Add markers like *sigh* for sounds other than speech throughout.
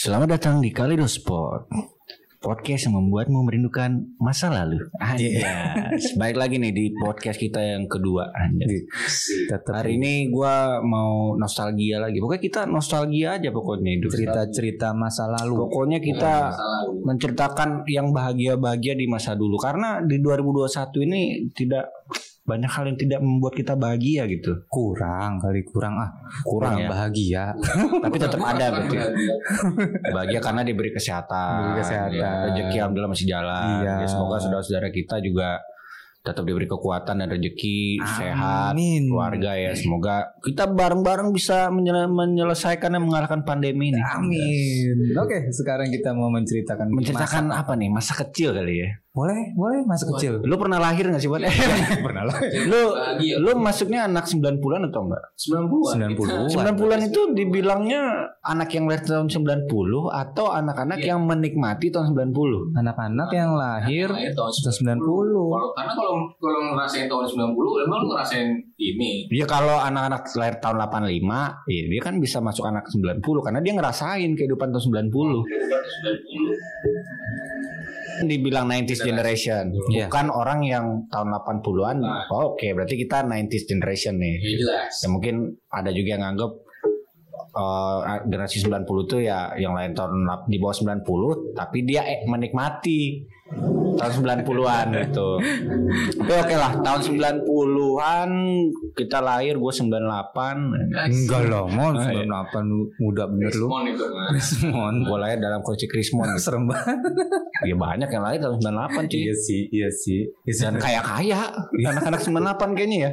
Selamat datang di Kaleidosport Podcast yang membuatmu merindukan masa lalu. Anjay Baik lagi nih di podcast kita yang kedua Anjay. Tetap Hari ini gua mau nostalgia lagi. Pokoknya kita nostalgia aja pokoknya hidup cerita-cerita masa lalu. Pokoknya kita menceritakan yang bahagia-bahagia di masa dulu. Karena di 2021 ini tidak banyak hal yang tidak membuat kita bahagia gitu Kurang kali kurang ah. Kurang ya. bahagia. *laughs* Tapi tetap ada berarti Bahagia karena diberi kesehatan Diberi kesehatan. ya. Rezeki alhamdulillah masih jalan Iya. Ya, Semoga saudara-saudara kita juga Tetap diberi kekuatan dan rezeki Sehat Amin. Keluarga ya Semoga kita bareng-bareng bisa menyel- menyelesaikan dan mengalahkan pandemi ini Amin. Oke, sekarang kita mau menceritakan Menceritakan apa nih Masa kecil kali ya Boleh, boleh masa kecil. Lu pernah lahir gak sih buat Pernah lah. *laughs* Lu lu masuknya anak 90-an atau enggak? 90-an. 90. 90-an itu dibilangnya anak yang lahir tahun 90 atau anak-anak yang menikmati tahun 90? Anak-anak yang lahir Lahir tahun tahun 90. Kalau karena kalau kalau ngerasain tahun 90 emang lu ngerasain ini. Ya kalau anak-anak lahir tahun 85, ya dia kan bisa masuk anak 90 karena dia ngerasain kehidupan tahun 90. Dibilang 90s generation, Iya. bukan orang yang tahun 80-an. Oh, Oke, berarti kita 90s generation nih. Ya jelas. Ya mungkin ada juga yang nganggap eh, generasi 90 tuh ya yang lain tahun di bawah 90 tapi dia eh, menikmati tahun 90-an gitu. Tapi oke lah, tahun 90-an kita lahir gue 98. Enggak lah, mon Ah, iya. 98 muda bener lu. Mon itu. Gue lahir dalam kondisi krismon. *laughs* Serem banget. Ya banyak yang lahir tahun 98 cuy. Iya sih, iya sih. Dan kaya-kaya anak-anak 98 kayaknya ya.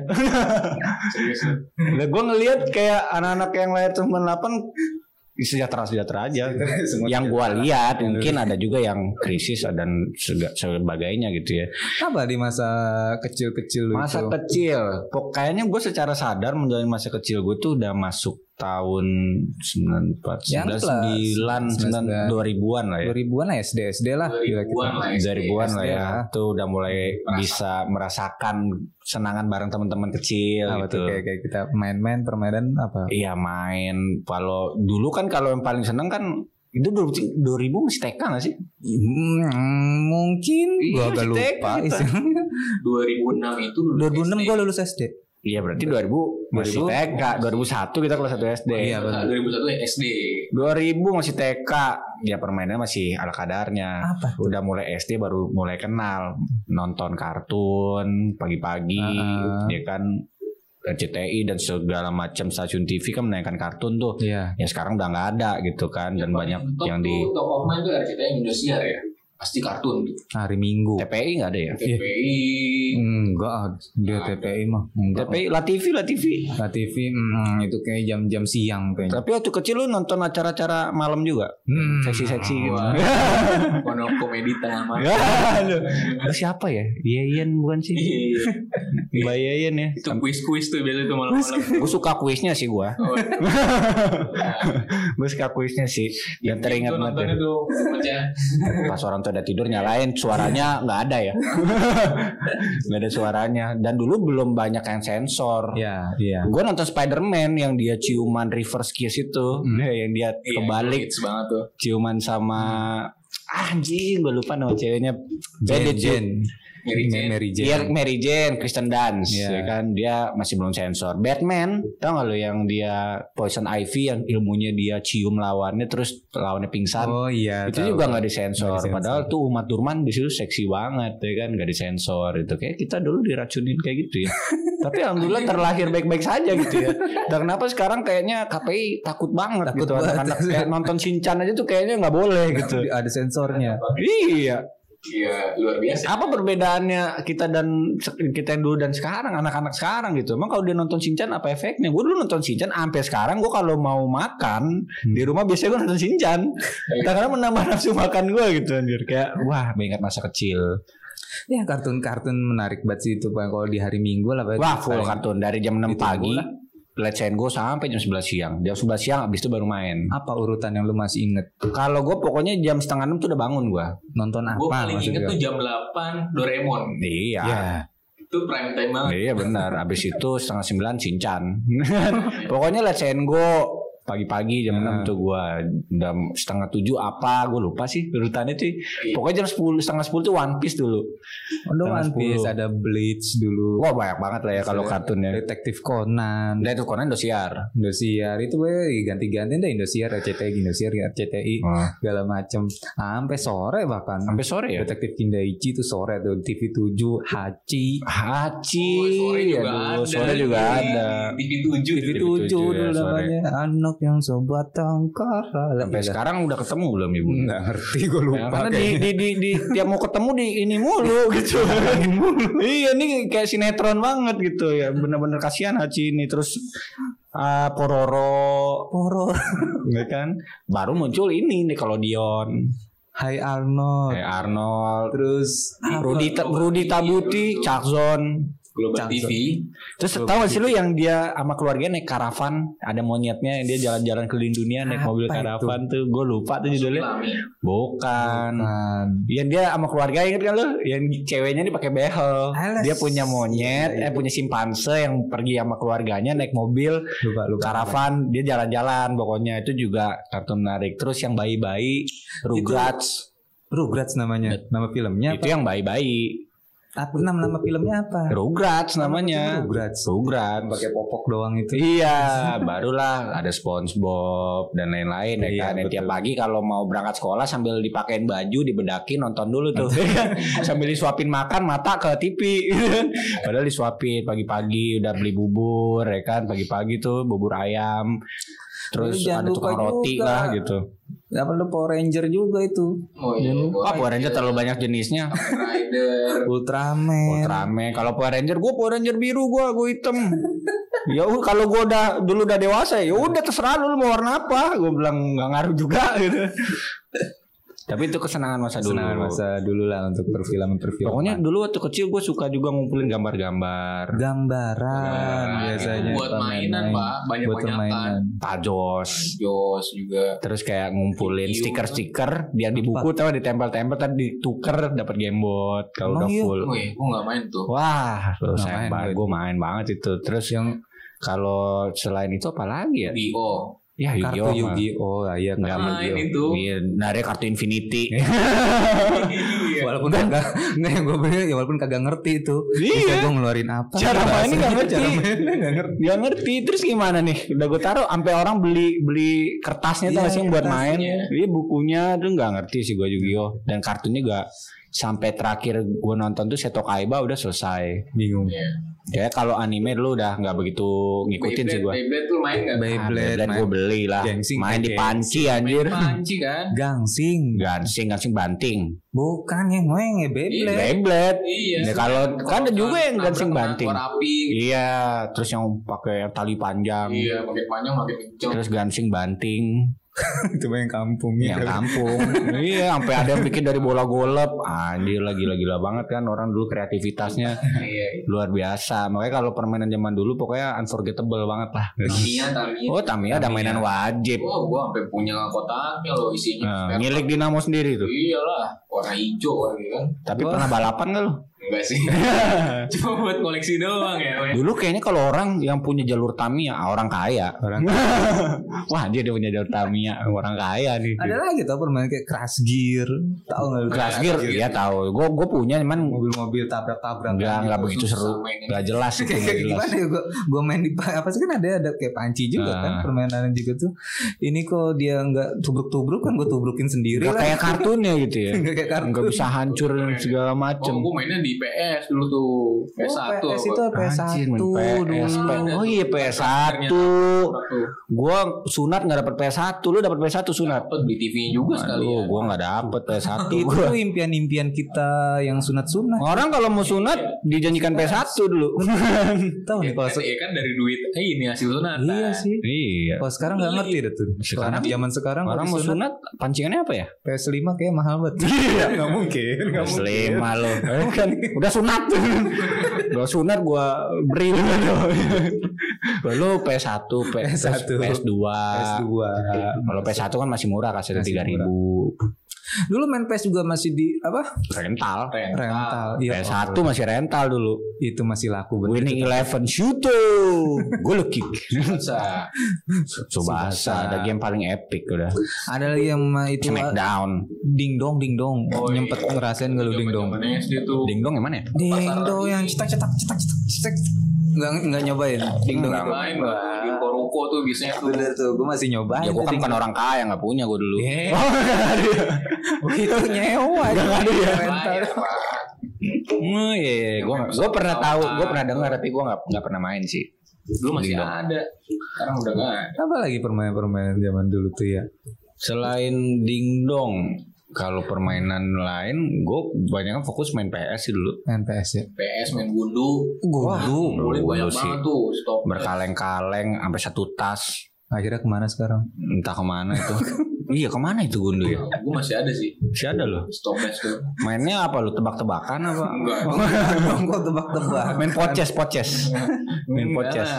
Serius. Nah, gue ngelihat kayak anak-anak yang lahir tahun 98 sejahtera-sejahtera aja. *laughs* yang gua lihat mungkin ada juga yang krisis dan sebagainya gitu ya. Apa di masa kecil-kecil Masa itu? kecil, pok- kayaknya gue secara sadar menjalani masa kecil gue tuh udah masuk tahun 94, Yang 99, 9, 2000-an lah ya. 2000-an lah SD SD lah. Gila kita. 2000-an lah. SD. 2000-an lah SD ya. Tuh udah mulai bisa merasakan senangan bareng teman-teman kecil Apa gitu. tuh kayak, kayak kita main-main permainan apa? Iya main. Kalau dulu kan kalau yang paling seneng kan itu 2000 2000 masih TK gak sih? Hmm, mungkin Iya, gua agak lupa. TK kita. 2006 *laughs* itu lulus 2006 SD. gua lulus SD. Iya berarti 2000 masih 2000. TK. 2001 kita kelas 1 SD. Iya, benar. 2001 ya SD. 2000 masih TK. Ya permainannya masih ala kadarnya. Apa? Udah mulai SD baru mulai kenal nonton kartun pagi-pagi, Ah. ya kan RCTI dan segala macam stasiun TV kan menayangkan kartun tuh. Iya. Ya sekarang udah nggak ada gitu kan dan banyak Top yang di top of mind tuh RCTI Indosiar ya. Pasti kartun tuh. Hari Minggu. TPI nggak ada ya? TPI. Enggak, dia TPI mah. Enggak. TPI La TV La TV. Nah, TV hmm, itu kayak jam-jam siang kayaknya. Tapi waktu kecil lu nonton acara-acara malam juga? Hmm. Seksi-seksi gitu. Wah. *laughs* Kono komedi tengah malam. Ya, siapa ya? Yeyen bukan sih? Iya. *laughs* Mbak Yeyen ya. Itu kuis-kuis tuh biasa tuh malam-malam. Gue suka kuisnya sih gua. Oh, *laughs* Gue suka kuisnya sih. Dan teringat Itu banget. nontonnya ya. tuh pecah. Pas orang udah tidur nyalain suaranya nggak ada ya. *laughs* Nggak ada suaranya. Dan dulu belum banyak yang sensor. Iya, iya. Gue nonton Spider-Man yang dia ciuman reverse kiss itu, Hmm. *laughs* yang dia Iya, kebalik hits banget tuh. ciuman sama ah, anjing gue lupa nama ceweknya Jen, Beda Jen. Mary Jane. Mary Jane. Iya Mary Jane, Kristen Dunst, Iya. ya kan dia masih belum sensor. Batman, tau gak lo yang dia Poison Ivy yang ilmunya dia cium lawannya terus lawannya pingsan. Oh iya. itu tahu. juga nggak disensor. Disensor. Padahal tuh Umat Durman di situ seksi banget, ya kan nggak disensor. Itu kayak kita dulu diracunin kayak gitu ya. *laughs* Tapi alhamdulillah terlahir baik-baik saja gitu ya. Dan kenapa sekarang kayaknya KPI takut banget Takut gitu banget. anak-anak kayak nonton Shinchan aja tuh kayaknya nggak boleh gitu. ada sensornya. iya. Iya, luar biasa. Apa perbedaannya kita dan kita yang dulu dan sekarang anak-anak sekarang gitu? Emang kalau dia nonton Shinchan apa efeknya? Gue dulu nonton Shinchan sampai sekarang gue kalau mau makan di rumah biasanya gue nonton Shinchan. Karena menambah nafsu makan gue gitu anjir kayak wah mengingat masa kecil. Ya kartun-kartun menarik banget sih itu Pak. kalau di hari Minggu lah. Wah full kartun dari jam 6 Ditunggu pagi lah. Let's Go sampai jam 11 siang. Jam 11 siang abis itu baru main. Apa urutan yang lu masih inget? Kalau gue pokoknya jam setengah enam tuh udah bangun gue. Nonton apa Gue paling inget tuh jam 8 Doraemon. Iya. Ya. Itu prime time banget. Iya benar. Abis itu setengah sembilan Shinchan. *laughs* Pokoknya Let's Go pagi-pagi jam Ah. 6 tuh gua udah setengah tujuh apa gue lupa sih urutannya cuy pokoknya jam 10 setengah 10 tuh One Piece dulu Ada Tanggal One Piece, 10. ada Bleach dulu. wah banyak banget lah ya kalau Ada kartun ya Detektif Conan, dan itu Conan Indosiar Indosiar itu gue ganti-ganti deh Indosiar, RCTI, Indosiar, RCTI, Oh. segala macem. Sampai sore bahkan. sampai sore ya Detektif Kindaichi itu sore tuh TV 7 Hachi Hachi Oh, sore juga aduh, ada. sore juga ada TV 7 TV TV 7 7 dulu ya, namanya anak yang sobat tangkara sampai sekarang udah ketemu belum ibu? Nggak ngerti gue lupa. Ya, karena di, kayaknya. di, di, di tiap mau ketemu di ini mulu *laughs* gitu. iya ini kayak sinetron banget gitu. Ya. Bener-bener kasihan Haji ini. Terus ah, Pororo, Horor *laughs* ya kan? Baru muncul ini nih kalau Dion, Hai Arnold. Kayak Arnold, terus Rudi Rudi Tabuti, Cakzon. Global. TV Terus tahu gak sih lu yang dia sama keluarganya naik karavan, ada monyetnya, dia jalan-jalan keliling dunia naik Apa mobil itu? karavan tuh. Gue lupa tuh judulnya. Bukan. kan Yang dia sama keluarga inget kan lu? Yang ceweknya ini pakai behel. Alas. Dia punya monyet, eh punya simpanse yang pergi sama keluarganya naik mobil lupa lupa karavan, dia jalan-jalan pokoknya itu juga kartun menarik. Terus yang bayi-bayi, Rugrats, Rugrats namanya nama filmnya itu yang bayi-bayi. Apa nama nama filmnya apa Rugrats namanya. Rugrats Rugrats. pakai popok doang itu Iya, barulah ada SpongeBob dan lain-lain ya Iya, kan. betul. Tiap pagi kalau mau berangkat sekolah sambil dipakein baju, dibedakin nonton dulu tuh. *laughs* sambil disuapin makan mata ke TV. *laughs* Padahal disuapin pagi-pagi udah beli bubur ya kan, pagi-pagi tuh bubur ayam. Terus Jangan ada tukang roti juga. lah gitu. apa lu Power Ranger juga itu Oh iya. Ah, Power Ranger terlalu banyak jenisnya. Rider. Ultraman Ultraman. Kalau Power Ranger gue Power Ranger biru gue, gue hitam. *laughs* ya udah, kalau gue udah dulu udah dewasa ya udah terserah lu, lu mau warna apa. Gue bilang nggak ngaruh juga gitu. Tapi itu kesenangan masa dulu. Senangan masa dulu lah untuk perfilman perfilman Pokoknya dulu waktu kecil gue suka juga ngumpulin gambar-gambar. gambaran Nah, biasanya itu buat mainan, Pak. Banyak buat permainan Tajos. Jos juga. Terus kayak ngumpulin stiker-stiker biar di buku tahu ditempel-tempel tadi dituker dapat gamebot kalau udah iya? full. Oh iya, gua nggak main tuh. Wah, lu main banget. gue. Gue main banget itu. Terus yang kalau selain itu apa lagi ya? Yu-Gi-Oh. Ya kartu Yu-Gi-Oh. mah. Yu-Gi-Oh lah ya Nggak kartu main Yu-Gi-Oh. itu. Iya, dari kartu Infinity. Iya. *laughs* walaupun kagak nggak yang gue beli ya walaupun kagak ngerti itu Iya. gue ngeluarin apa Cara mainnya nggak ngerti. cara mainnya nggak ngerti Gak ngerti terus gimana nih? Udah gue taruh sampai orang beli beli kertasnya tuh Iya, nggak sih yang buat main. Iya bukunya tuh nggak ngerti sih gue Yu-Gi-Oh dan kartunya gak sampai terakhir gue nonton tuh Seto Kaiba udah selesai. bingung Iya. Ya kalau anime dulu udah nggak begitu ngikutin sih gue. Beyblade tuh main nggak? Beyblade dan main gue beli lah. Gengsing, main di panci anjir. Panci kan? gangsing Gansing gansing banting. bukan yang main ya Beyblade Beyblade. Iya. Ya, kalau kan ada juga yang gansing banting. Api. Iya, terus yang pakai tali panjang. Iya, makin panjang makin kenceng. Terus gansing banting. *laughs* itu main kampungnya yang kampung. Iya sampai ada yang bikin dari bola golep. Anjir lagi gila gila banget kan orang dulu kreativitasnya Iya. luar biasa. Makanya kalau permainan zaman dulu pokoknya unforgettable banget lah. Tamiya, Tamiya. oh Tamiya ada mainan wajib. Oh, gua sampai punya kotaknya loh isinya. nah, milik Dinamo sendiri tuh. Iyalah, warna hijau lagi kan. tapi pernah balapan gak lu Enggak sih. *laughs* Cuma buat koleksi doang ya. dulu kayaknya kalau orang yang punya jalur Tamiya ah, orang kaya. Orang *laughs* wah dia dia punya jalur Tamiya orang kaya nih. Ada lagi tau permainan kayak crash gear. Tahu nggak lu? Crash Gear ya tahu gue gue punya cuman mobil-mobil tabrak-tabrak. Nggak nggak begitu seru. nggak jelas itu kayak gimana ya gue gue main di apa sih kan ada ada kayak panci juga Ah. kan permainan juga tuh. Ini kok dia nggak tubruk-tubruk kan gue tubrukin sendiri Gak lah. kayak kartunnya gitu ya? *laughs* Nggak kayak kartun Nggak bisa hancur segala Oh, macem gua mainnya di PS dulu tuh. PS1. PS itu PS1 Anjir, main dulu PS. Oh iya PS1 Gua sunat gak dapet PS1 Lu dapet PS1 sunat Dapat beli TV-nya juga sekali ya. gua gak dapet PS1 itu tuh impian-impian kita yang sunat-sunat Orang kalau mau sunat Dijanjikan PS1 dulu tahu nih Ya kalau kan, ya kan dari duit eh ini hasil sunatan. iya sih Iya kalau sekarang nggak ngerti deh tuh Sekarang- zaman sekarang Orang mau sunat Pancingannya apa ya? PS5 kayak mahal banget nggak mungkin nggak mungkin PS5 lo Eh, kan Udah sunat. *laughs* Udah sunat gua beri Lu. PS1 PS1 PS1. PS2 PS2 Kalau PS1 kan masih murah Masih tiga ribu. Dulu main PS juga masih di apa? Rental. Rental. Iya. PS1 masih rental dulu. Itu masih laku betul. Winning Eleven Shuto. Gue lo kick. Bisa. Subasa. Ada game paling epic udah. Ada lagi yang itu ah, Smackdown. ding dong ding dong. Oh, Nyempet iya. ngerasain gak lu ding dong? Ding dong yang mana ya? Ding dong yang cetak cetak cetak cetak cetak. Enggak enggak nyobain. Ding dong itu. Main lah. Di ruko tuh biasanya tuh. Bener tuh, gue masih nyobain. Ya gue kan bukan orang kaya nggak punya gue dulu. Eh. *laughs* Oh, nggak ada ya. itu nyewa. Rental. Main, Pak. Oh iya, iya. gue gue pernah tahu, gue pernah dengar tapi gue nggak nggak pernah main sih. Dulu masih ada. Sekarang udah nggak ada. Apa lagi permainan-permainan zaman dulu tuh ya? Selain dingdong, kalau permainan lain, gue banyak fokus main PS sih dulu. Main PS ya. PS main gundu. Gundu. Boleh Gundu banyak sih. banget tuh. Stop. Berkaleng-kaleng sampai satu tas. Akhirnya ke mana sekarang? Entah ke mana itu. *laughs* iya ke mana itu gundu ya? Gue masih ada sih. Masih ada loh. Stop match tuh. Mainnya apa lu? Tebak-tebakan apa? Enggak. *laughs* Kok tebak-tebak. Main poces, poces. *laughs* Main Enggak poces.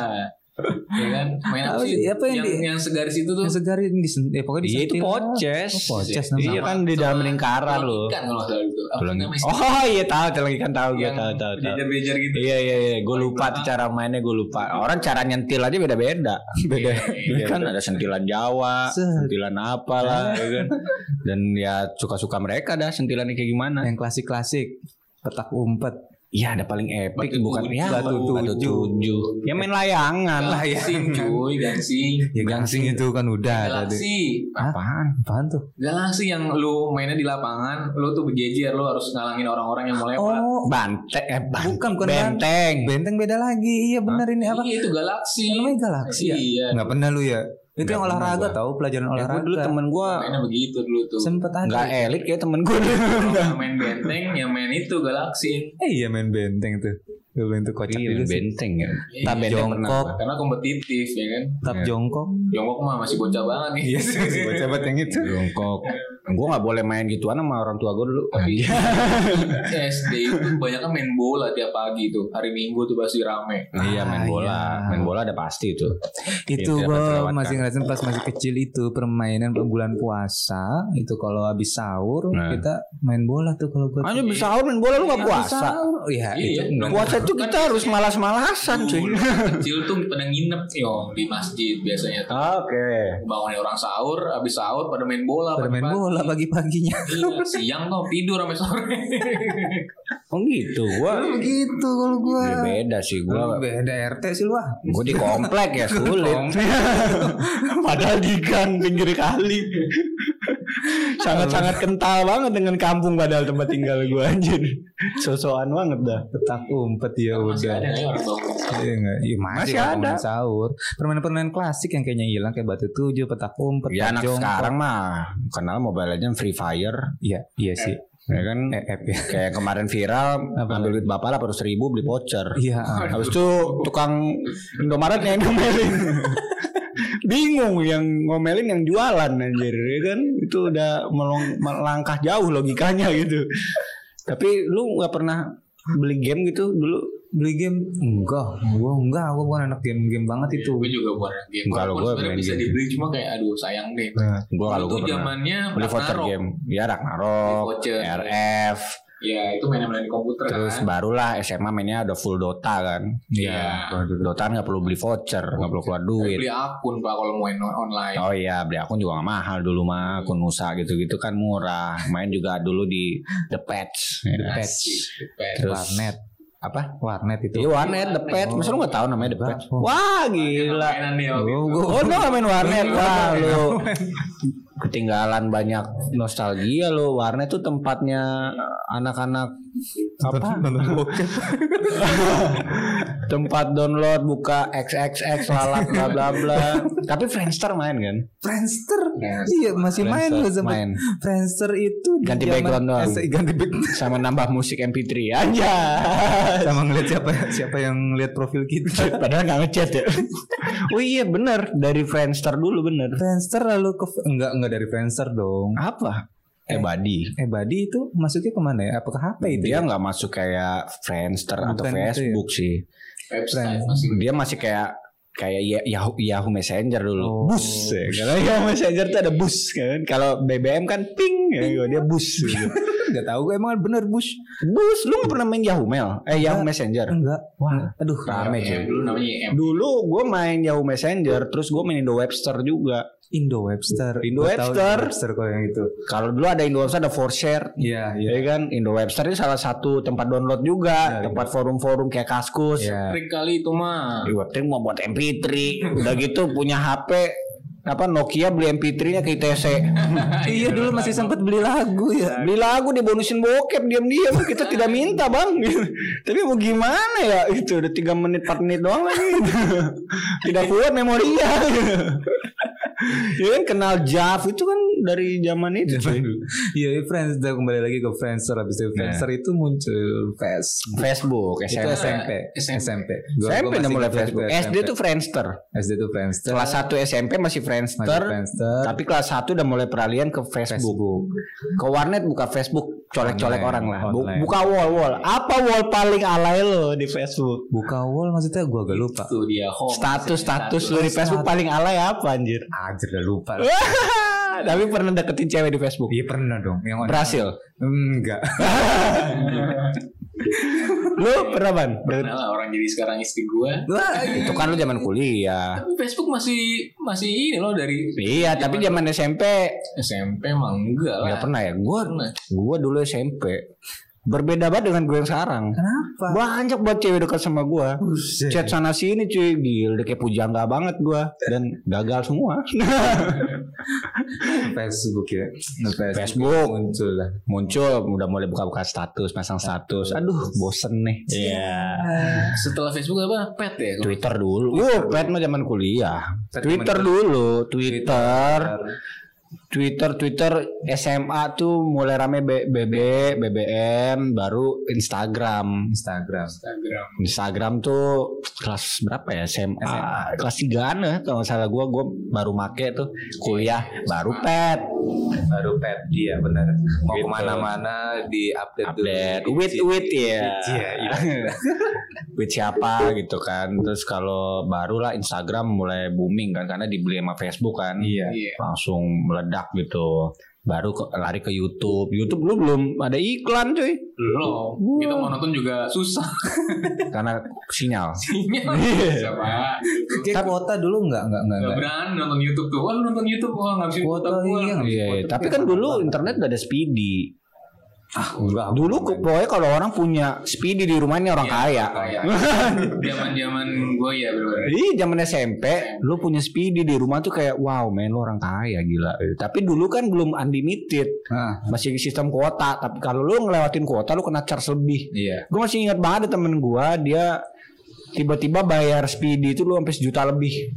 Ya kan? Main apa sih? yang yang, di- yang segaris itu tuh? Yang segarin di eh pokoknya di Iya itu poces. Oh, poces Iya namanya. kan di dalam lingkaran loh. Kan kalau nggak salah itu. Oh iya tahu, tulang ikan tahu gue tahu tahu tahu. bejar-bejar gitu. Iya iya iya, gue lupa tuh cara mainnya gue lupa. Orang cara nyentil aja beda-beda. Beda. Iya, kan ada sentilan Jawa, sentilan apalah, ya kan. Dan ya suka-suka mereka dah sentilannya kayak gimana. Yang klasik-klasik. Petak umpet. Iya ada paling epic Batu bukan tujuh. ya Batu batu tujuh. tujuh. Ya main layangan lah ya. Gangsing *laughs* cuy, gangsing. Ya gangsing itu kan udah tadi. Galaksi. Hah? Apaan? Apaan tuh? Galaksi yang lu mainnya di lapangan, lu tuh berjejer, lu harus ngalangin orang-orang yang mau lewat. Oh, Banteng eh banteng. Bukan, bukan benteng. benteng beda lagi. Iya benar ini apa? Iya itu galaksi. Namanya galaksi ya? Iya. Nggak pernah lu ya? Itu yang olahraga gua. tahu pelajaran Ya, gua olahraga. dulu temen gue Mainnya begitu dulu tuh. Sempet ada. nggak elit kayak temen gue Yang *laughs* main benteng, yang main itu galaksi. Eh iya main benteng tuh. Dulu itu kocak Iya juga sih. benteng ya. Iya, pernah. jongkok. Karena kompetitif ya kan. Tap Iya. jongkok. Jongkok mah masih bocah banget nih. Iya sih, si bocah banget yang itu. Jongkok. Gue nggak boleh main gituan sama orang tua gue dulu. Tapi SD itu banyak kan main bola tiap pagi tuh. Hari Minggu tuh pasti rame. Iya main Ah, bola, iya. main bola ada pasti itu. Itu Iya, gue masih ngerasain pas masih kecil itu permainan bulan puasa itu kalau habis sahur Nah. kita main bola tuh kalau gue Aja bisa sahur main bola lu nggak puasa. Iya, Iya, itu. Puasa itu kita harus malas-malasan cuy. *laughs* Kecil tuh pada nginep yo di masjid biasanya. Oke. Bangunnya orang sahur, habis sahur pada main bola. pada main bola pagi-paginya. Iya, siang tuh tidur sampai sore. *laughs* Oh gitu. Gua Begitu kalau gue. Ya, beda sih gua. beda RT sih lu ah. Gue di komplek ya *laughs* sulit. Padahal di gang pinggir kali. Sangat-sangat kental banget dengan kampung padahal tempat tinggal gue anjir. Sosokan banget dah. Petak umpet ya Masih udah. ada ya orang bangun? Iya enggak? Iya masih, Masih ada. sahur. Permainan-permainan klasik yang kayaknya hilang kayak batu tujuh, petak umpet, Ya anak jongkok. sekarang mah kenal Mobile Legends Free Fire Iya, iya sih. ya kan Eh, app ya. kayak kemarin viral Apa? ambil duit bapak lah ratus ribu beli voucher Iya. habis itu tukang Indomaret yang ngomelin *laughs* bingung yang ngomelin yang jualan anjir ya kan itu udah melong- melangkah jauh logikanya gitu tapi lu nggak pernah beli game gitu dulu Beli game enggak, gua enggak, gua bukan anak game-game banget itu. Gue juga bukan anak game. Kalau gua main bisa game. dibeli cuma kayak aduh sayang deh. gua kalau gua zamannya beli voucher game ya Ragnarok. RF Ya itu mainan-mainan di komputer terus kan. barulah SMA mainnya udah full Dota kan Iya. Dota nggak perlu beli voucher nggak perlu keluar duit Beli akun pak kalau mau main on- online. Oh iya, beli akun juga gak mahal dulu mah, akun Nusa gitu-gitu kan murah. Main juga dulu di The Patch. Ya. Patch. Asik, Patch. Terus Warnet. apa? Warnet itu. Iya warnet The Patch. Masa lu gak tahu namanya The Patch? Oh. Wah gila. Oh, itu. gua- Oh lu gak main warnet? Wah lu ketinggalan banyak nostalgia lo. Warnet tuh tempatnya anak-anak apa? *laughs* Tempat download buka XXX lalat bla bla bla. Tapi Friendster main kan? Friendster. Friendster. Iya, masih main Friendster, lu sempat. main. Friendster itu Ganti zaman- background doang. Ganti background. *laughs* Sama nambah musik MP3 aja. Sama ngeliat siapa siapa yang lihat profil kita. *laughs* Padahal nggak ngechat ya. oh iya bener dari Friendster dulu bener. Friendster lalu ke enggak enggak dari Friendster dong. Apa? Eh Badi. Eh Badi itu masuknya ke mana ya? Apakah HP itu? Dia ya? nggak masuk kayak Friendster atau Bukan itu ya? Facebook sih. Website masih Dia masih kayak kayak Ya- Yahoo, Yahoo Messenger dulu. Oh. Bus. Ya. Karena Yahoo Messenger tuh ada bus kan. Kalau BBM kan ping ya, dia bus. gitu. *laughs* Gak tahu gue emang bener Bush. bus, lu gak pernah main Yahoo Mail? Eh Yahoo Messenger. Enggak. Wah, Aduh. rame Yang cuy. dulu namanya M. Dulu gue main Yahoo Messenger, terus gue main Indo Webster juga. Indo Webster. Indo Webster. Indo Webster kalau yang itu. Kalau dulu ada Indo Webster ada Forshare. Iya, iya. Ya kan, Indo Webster ini salah satu tempat download juga, Ya, tempat forum-forum kayak Kaskus. Iya. Trik kali itu mah. Di Webster mau buat MP3, udah gitu punya HP apa Nokia beli MP3-nya ke ITC. *laughs* Iya dulu masih sempat beli lagu ya. Beli lagu dibonusin bokep diam-diam. Kita tidak minta bang. *laughs* Tapi mau gimana ya? Itu udah 3 menit 4 menit doang lagi. *laughs* Tidak kuat memorinya ya kan kenal Jav itu kan dari zaman itu cuy. Iya, iya, Friends udah kembali lagi ke Friendster habis itu Friendster itu muncul Face. Facebook Itu SMP SMP, SMP. SMP. Gua- SMP gua udah mulai Facebook SD tuh Friendster SD tuh Friendster. kelas 1 SMP masih Friendster, Masih Friendster. tapi kelas 1 udah mulai peralihan ke Facebook. Facebook. ke warnet buka Facebook colek-colek orang lah online. buka wall wall apa wall paling alay lo di Facebook Buka wall maksudnya gua agak lupa. Itu dia home. status status lu di Facebook paling alay apa anjir Anjir udah lupa. *laughs* tapi pernah deketin cewek di Facebook Iya pernah dong. Yang mana? berhasil Enggak. *laughs* lu pernah ban Pernah lah orang jadi sekarang istri gua. Wah, itu kan lu zaman kuliah Tapi Facebook masih masih ini loh dari iya tapi zaman SMP SMP emang enggak lah. nggak pernah ya gua Pernah. gua dulu SMP berbeda banget dengan gue yang sekarang. Kenapa? banyak buat cewek dekat sama gua Buset. chat sana sini cuy. Gil udah kayak pujangga banget gua dan gagal semua. *laughs* Facebook ya. Nah, Facebook. muncul lah. muncul. Udah mulai buka-buka status pasang status. Aduh bosen nih. Iya. Setelah Facebook apa? Pet ya? Twitter dulu. Uh pet mah zaman kuliah. Pet Twitter zaman dulu. Twitter. Twitter Twitter SMA tuh mulai rame B- BB BBM baru Instagram Instagram. Instagram. Instagram tuh kelas berapa ya SMA, kelas 3 ya kalau salah gua gua baru make tuh kuliah baru pet Baru pet dia benar. Mau Gitu. ke mana-mana di update update with with ya Iya, iya. *laughs* with siapa gitu kan terus kalau baru lah Instagram mulai booming kan karena dibeli sama Facebook kan Iya. Iya. langsung meledak gitu baru ke, lari ke YouTube YouTube lu belum ada iklan cuy Belum. Kita mau nonton juga susah. *laughs* karena sinyal Sinyal. *laughs* Iya. Siapa? Kayak kuota dulu enggak enggak enggak. Gak enggak. berani nonton YouTube tuh. Wah lu nonton YouTube wah ngabisin Kuota, kuota gua. iya. Iya, iya. tapi kan dulu internet udah ada speedy Ah, enggak. dulu ke- pokoknya kalau orang punya speedy di rumahnya orang kaya Kayak *laughs* zaman-zaman gue ya bener Iya zaman SMP lu punya speedy di rumah tuh kayak wow men lu orang kaya gila. Tapi dulu kan belum unlimited. Nah, Masih sistem kuota, tapi kalau lu ngelewatin kuota lu kena charge lebih. iya. Gue masih ingat banget ada temen gua dia tiba-tiba bayar speedy itu lu sampai sejuta lebih.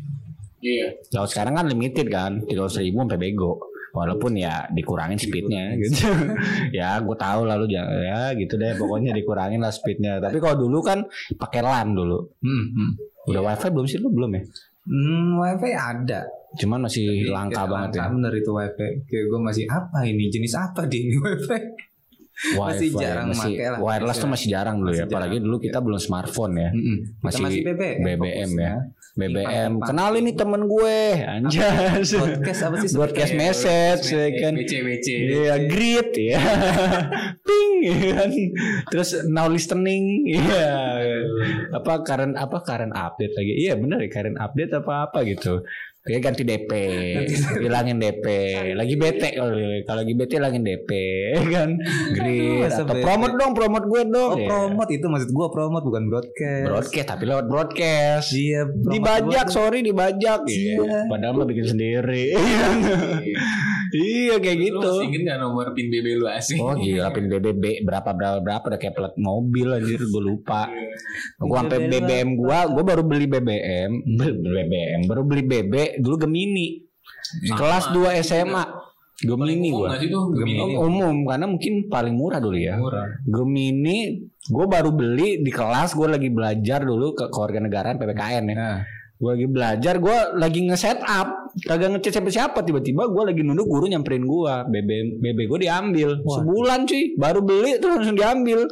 Iya. Kalau sekarang kan limited kan, tiga ribu sampai bego. Walaupun ya dikurangin speednya gitu. *laughs* ya gue tahu lalu ya gitu deh pokoknya dikurangin lah speednya. Tapi kalau dulu kan pakai LAN dulu. Hmm, hmm. Udah wifi belum sih lu belum ya? Hmm, wifi ada. Cuman masih langka banget ya. bener itu wifi. Kayak gue masih apa ini jenis apa di ini wifi? Masih jarang masih lah. wireless tuh masih jarang dulu ya. Masih Apalagi jarang. dulu kita belum smartphone ya. Kita Masih masih BBM. BBM ya. BBM. Apa? Kenalin nih temen gue, anjas. *laughs* Broadcast apa sih? Sebenarnya? message ya kan. WC WC. Iya, greet ya. *laughs* Ping ya kan. Terus now listening. Iya. Apa current apa current update lagi? Iya benar ya current update apa apa gitu. Kayak ganti DP, hilangin DP. Lagi bete kalau kalau lagi bete hilangin DP *laughs* kan. Greet Masa atau promote dong, promote gue dong. Oh Iya. promote itu maksud gue promote bukan broadcast. Broadcast tapi lewat broadcast. Iya. Dibajak, sorry dibajak. Iya. Padahal mah bikin sendiri. *laughs* iya kayak Lu gitu. masih inget gak nomor pin BB lu asing? Oh gila pin BBB berapa berapa berapa udah kayak plat mobil anjir gue lupa. Gua sampai BBM BBM gua gua baru beli BBM, beli BBM, baru beli BB dulu Gemini. Kelas 2 SMA. Gemini gua. Gemini. Oh, umum karena mungkin paling murah dulu ya. Murah. Gemini gue baru beli di kelas gue lagi belajar dulu ke kewarganegaraan PPKN ya. Nah, Gue lagi belajar, gue lagi nge-set up, kagak ngechat siapa siapa. Tiba-tiba gue lagi nunduk guru nyamperin gue, BB BB gue diambil Wah. sebulan cuy, baru beli terus langsung diambil.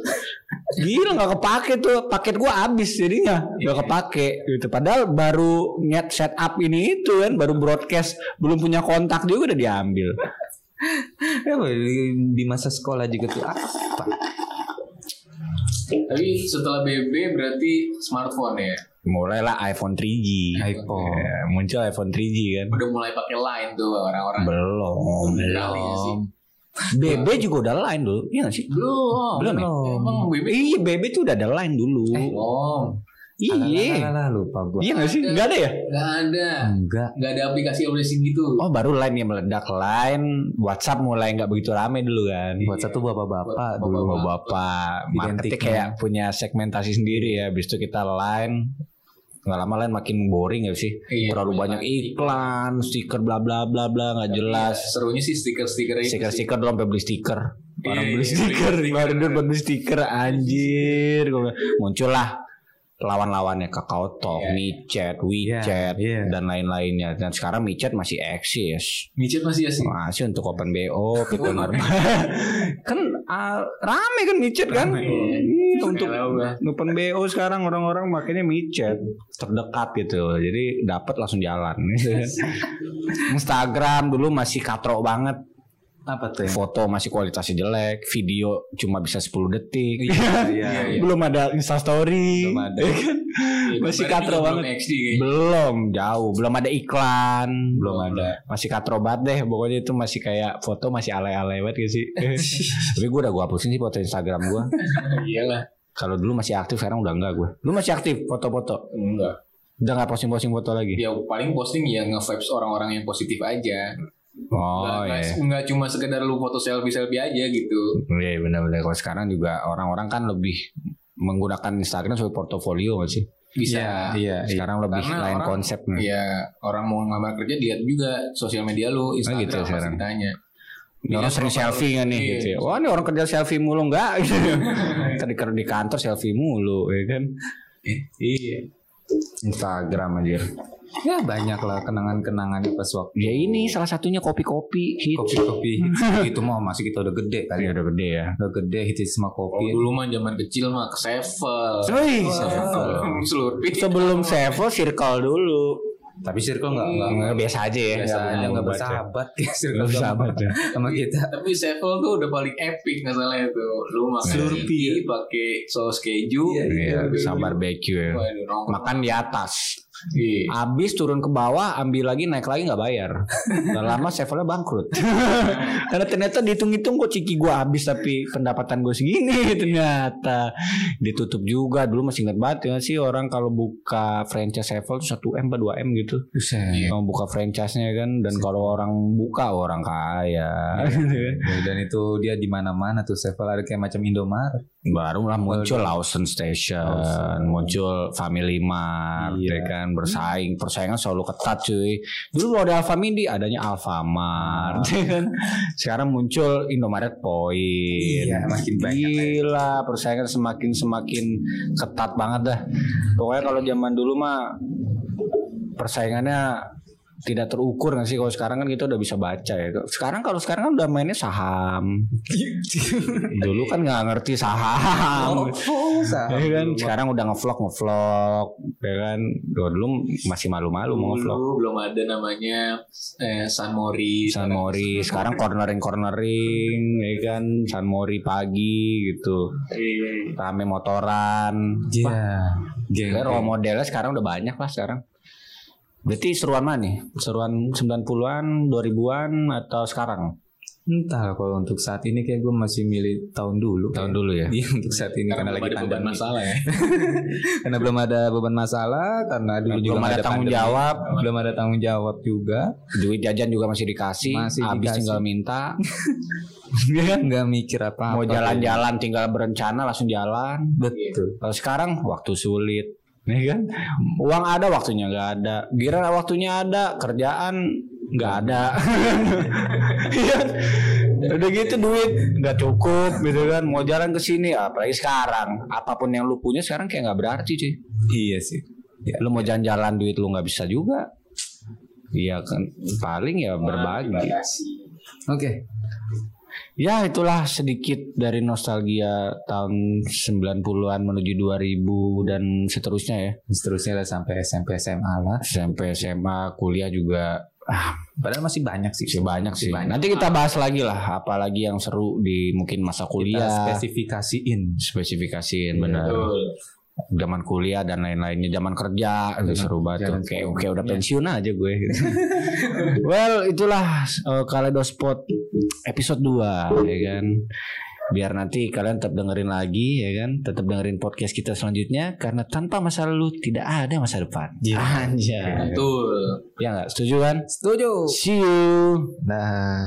Gila nggak kepake tuh paket gua habis jadinya nggak kepake gitu. Padahal baru nyet setup ini itu kan baru broadcast belum punya kontak juga udah diambil. Ya, di- di masa sekolah juga tuh apa? Tapi setelah BB berarti smartphone ya. Mulailah iPhone 3G. iPhone. Ya, muncul iPhone 3G kan. Udah mulai pakai line tuh orang-orang. Belum. Sih. BB juga udah line dulu. Iya gak sih? Belum. Belum ya? Emang BB Iya BB tuh udah ada line dulu. belum. Iya. Alah, lupa gua. Iya gak sih? Gak ada ya? Gak ada. Enggak. Gak ada aplikasi-aplikasi gitu. Oh baru line yang meledak line WhatsApp mulai nggak begitu rame dulu kan Buat satu bapak-bapak dulu. bapak-bapak marketnya Identiknya. kayak punya segmentasi sendiri ya habis itu kita line nggak lama line makin boring ya sih Iya, terlalu banyak iklan stiker bla bla bla bla nggak jelas Serunya sih stiker-stiker itu sih. stiker-stiker dulu sampai beli stiker orang Iya, beli iya, stiker baru stiker. dulu beli stiker anjir muncullah lawan-lawannya Kakao Talk, Iya. MiChat, WeChat Iya, iya. dan lain-lainnya. Dan sekarang MiChat masih eksis. Micet masih ya sih. Masih untuk open BO, *laughs* Pico normal. kan ah, rame kan micet kan? Rame. Iya, untuk tahu gua. open BO sekarang orang-orang makanya micet terdekat gitu. Jadi dapat langsung jalan. *laughs* Instagram dulu masih katrok banget. Apa tuh? yang- Foto masih kualitasnya jelek, video cuma bisa 10 detik. Iya, *laughs* iya, iya. Belum ada Insta story. Belum ada. *laughs* Ya kan? Iya, Masih katro belum banget. XD kayaknya. Belum, jauh. Belum ada iklan. Belum ada. masih katrobat deh pokoknya itu masih kayak foto masih alay-alay banget gak sih *laughs* tapi gue udah gue hapusin sih foto Instagram gue Iyalah. kalau dulu masih aktif sekarang udah enggak gue lu masih aktif foto-foto Enggak. udah nggak posting-posting foto lagi Ya paling posting ya nge-vibes orang-orang yang positif aja. Oh Nggak- iya nggak cuma sekedar lu foto selfie-selfie aja gitu. iya benar-benar kalau sekarang juga orang-orang kan lebih menggunakan Instagram sebagai portofolio nggak sih Bisa. Iya, iya. sekarang lebih Karena lain orang- konsep nih Iya, orang mau ngelamar kerja lihat juga sosial media lu, Instagram gitu pasti sekarang. ditanya. Ini orang sering selfie kan nih Iya. gitu ya. Wah ini orang kerja selfie mulu enggak gitu. *laughs* Tadi kerja di kantor selfie mulu ya kan. Iya. Instagram aja. Ya banyak lah kenangan-kenangannya pas waktu Ya ini salah satunya kopi-kopi hits. kopi-kopi *laughs* itu mah masih kita udah gede kali Iya ya. udah gede ya. Udah gede hits sama Kalau kopi. dulu mah zaman kecil mah ke Sevel. Sevel. Sebelum Sevo circle dulu. Tapi circle enggak enggak Nggak, biasa aja ya. biasa Nggak aja baca. bersahabat ya Nggak circle bersahabat ya. sama kita. Tapi Sevel tuh udah paling epic masalahnya tuh. Lu makan Slurpee. Pakai saus keju. Iya, Iya, sama barbecue ya. Makan di atas. Iya. Abis turun ke bawah, ambil lagi, naik lagi nggak bayar. *laughs* Dan lama Sevonya bangkrut. Karena ternyata dihitung-hitung kok ciki gua habis tapi pendapatan gue segini *laughs* ternyata. Ditutup juga. Dulu masih ingat banget ya sih orang kalau buka franchise tuh 1 M apa 2 M gitu. Buset. Mau buka franchise-nya kan dan kalau orang buka orang kaya. Ya, *laughs* Dan itu dia di mana-mana tuh Sevel ada kayak macam Indomaret. Baru lah muncul Lawson Station, Lawson. muncul Family Mart, Iya. ya kan bersaing, persaingan selalu ketat cuy. Dulu kalau ada Alfamidi adanya Alfamart, *laughs* ya kan. Sekarang muncul Indomaret Point. Iya, makin banyak. Gila, persaingan semakin semakin ketat banget dah. Pokoknya kalau zaman dulu mah persaingannya tidak terukur nggak sih? Kalau sekarang kan kita udah bisa baca ya. Sekarang kalau sekarang kan udah mainnya saham. *laughs* Dulu kan nggak ngerti saham. Oh, Ya kan? Sekarang udah ngevlog ngevlog. Ya kan? Dulu, dulu masih malu-malu mau ngevlog. belum ada namanya eh, San Mori. San Mori. *laughs* Sekarang cornering cornering ya kan? San Mori pagi gitu. Iya. rame motoran. Iya. Kayak role modelnya sekarang udah banyak lah sekarang berarti seruan mana nih seruan 90-an 2000-an atau sekarang Entah kalau untuk saat ini kayak gue masih milih tahun dulu. tahun dulu ya Iya untuk saat ini Karena karena, lagi belum ada beban masalah ya. *laughs* karena belum ada beban masalah karena dulu Belum juga ada nggak tanggung pandemi. jawab. belum ada tanggung jawab juga duit jajan juga masih dikasih Masih habis dikasih. tinggal minta *laughs* nggak mikir apa apa mau jalan-jalan tinggal berencana langsung jalan betul Kalau sekarang waktu sulit, nih kan? Uang ada, waktunya nggak ada. Gira waktunya ada, kerjaan nggak ada. Iya. Udah gitu duit nggak cukup gitu kan. Mau jalan ke sini, apalagi sekarang. Apa pun yang lu punya sekarang kayak nggak berarti cuy. iya sih ya. Lu mau jalan-jalan duit lu nggak bisa juga. Iya kan, paling ya berbagi. oke Ya itulah sedikit dari nostalgia tahun 90-an menuju 2000 dan seterusnya ya. Seterusnya lah sampai SMP SMA lah. Sampai SMA, kuliah juga ah, Padahal masih banyak sih. masih banyak sih. banyak. Nanti kita bahas lagi lah apalagi yang seru di mungkin masa Kita kuliah. spesifikasiin. spesifikasiin benar. Betul. Zaman kuliah dan lain-lainnya, zaman kerja itu seru banget tuh. Kayak kayak udah pensiun aja gue. *laughs* well, itulah uh, Kaleidospot episode 2 ya kan. Biar nanti kalian tetap dengerin lagi ya kan, tetap dengerin podcast kita selanjutnya karena tanpa masa lalu tidak ada masa depan. Anjay. Betul. Ya nggak setuju kan? Setuju. See you. Nah.